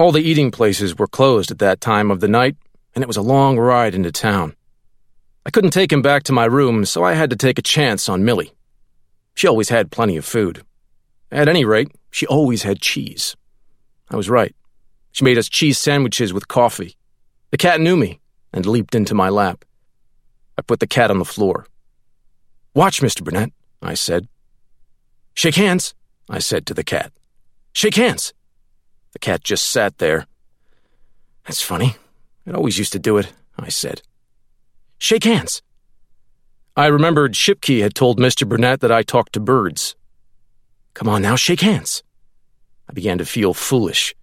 All the eating places were closed at that time of the night, and it was a long ride into town. I couldn't take him back to my room, so I had to take a chance on Millie. She always had plenty of food. At any rate, she always had cheese. I was right. She made us cheese sandwiches with coffee. The cat knew me and leaped into my lap. I put the cat on the floor. Watch, Mr. Burnett, I said. Shake hands, I said to the cat. Shake hands. The cat just sat there. That's funny. It always used to do it, I said. Shake hands. I remembered Shipkey had told Mr. Burnett that I talked to birds. Come on now, shake hands. I began to feel foolish.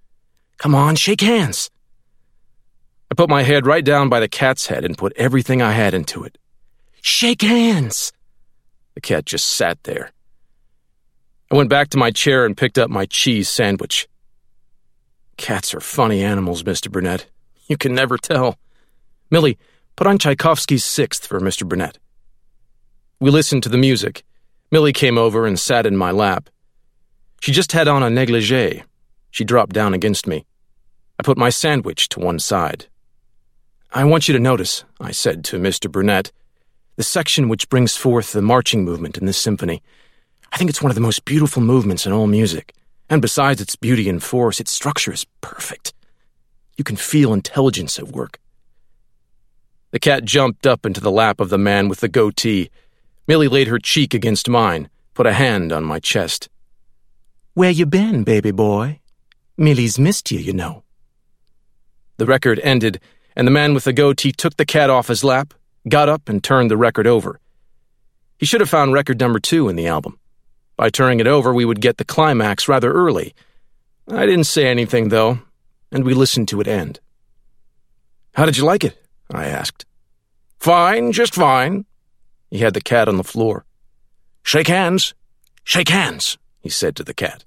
Come on, shake hands. I put my head right down by the cat's head and put everything I had into it. Shake hands. The cat just sat there. I went back to my chair and picked up my cheese sandwich. Cats are funny animals, Mr. Burnett. You can never tell. Millie, put on Tchaikovsky's Sixth for Mr. Burnett. We listened to the music. Millie came over and sat in my lap. She just had on a negligee. She dropped down against me. I put my sandwich to one side. I want you to notice, I said to Mr. Burnett, the section which brings forth the marching movement in this symphony. I think it's one of the most beautiful movements in all music, and besides its beauty and force, its structure is perfect. You can feel intelligence at work. The cat jumped up into the lap of the man with the goatee. Millie laid her cheek against mine, put a hand on my chest. Where you been, baby boy? Millie's missed you, you know. The record ended, and the man with the goatee took the cat off his lap, got up, and turned the record over. He should have found record number two in the album. By turning it over, we would get the climax rather early. I didn't say anything, though, and we listened to it end. How did you like it? I asked. Fine, just fine. He had the cat on the floor. Shake hands. Shake hands, he said to the cat.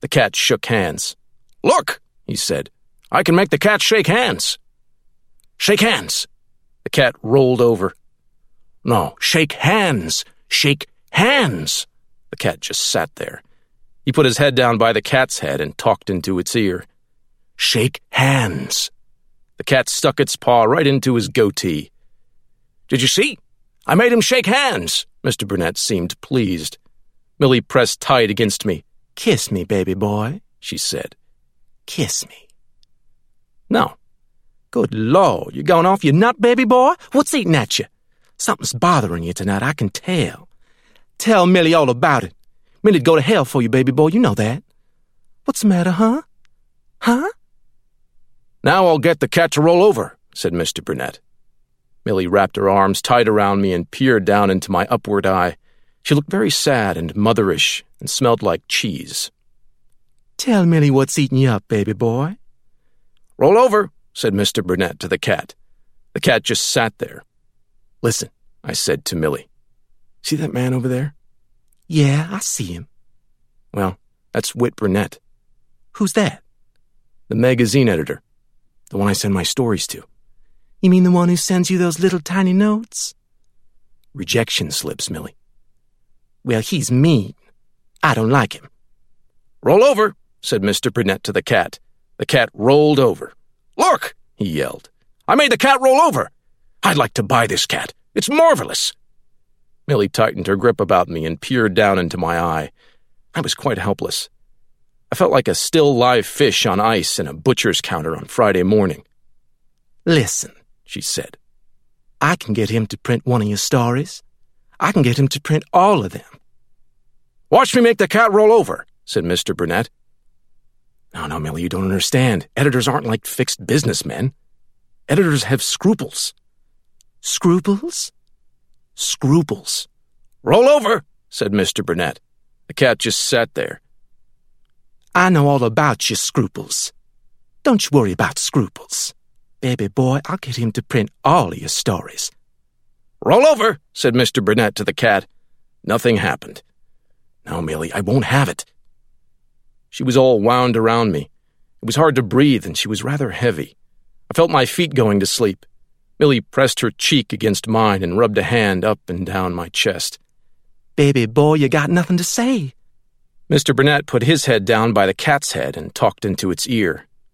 The cat shook hands. Look, he said. I can make the cat shake hands. Shake hands. The cat rolled over. No, shake hands. Shake hands. The cat just sat there. He put his head down by the cat's head and talked into its ear. Shake hands. The cat stuck its paw right into his goatee. Did you see? I made him shake hands. Mr. Burnett seemed pleased. Millie pressed tight against me. Kiss me, baby boy, she said. Kiss me. No. Good Lord, You're going off your nut, baby boy? What's eating at you? Something's bothering you tonight, I can tell. Tell Millie all about it. Millie'd go to hell for you, baby boy, you know that. What's the matter, huh? Huh? Now I'll get the cat to roll over, said Mr. Burnett. Millie wrapped her arms tight around me and peered down into my upward eye. She looked very sad and motherish and smelled like cheese. Tell Millie what's eating you up, baby boy. Roll over, said Mr. Burnett to the cat. The cat just sat there. Listen, I said to Millie. See that man over there? Yeah, I see him. Well, that's Whit Burnett. Who's that? The magazine editor. The one I send my stories to. You mean the one who sends you those little tiny notes? Rejection slips, Millie. Well, he's mean. I don't like him. Roll over, said Mr. Burnett to the cat. The cat rolled over. Look, he yelled. I made the cat roll over. I'd like to buy this cat. It's marvelous. Millie tightened her grip about me and peered down into my eye. I was quite helpless. I felt like a still live fish on ice in a butcher's counter on Friday morning. Listen, she said. I can get him to print one of your stories. I can get him to print all of them. Watch me make the cat roll over, said Mr. Burnett. No, no, Millie, you don't understand. Editors aren't like fixed businessmen. Editors have scruples. Scruples? Scruples. Roll over, said Mr. Burnett. The cat just sat there. I know all about your scruples. Don't you worry about scruples. Baby boy, I'll get him to print all your stories. Roll over, said Mr. Burnett to the cat. Nothing happened. No, Millie, I won't have it. She was all wound around me. It was hard to breathe, and she was rather heavy. I felt my feet going to sleep. Millie pressed her cheek against mine and rubbed a hand up and down my chest. Baby boy, you got nothing to say. Mr. Burnett put his head down by the cat's head and talked into its ear.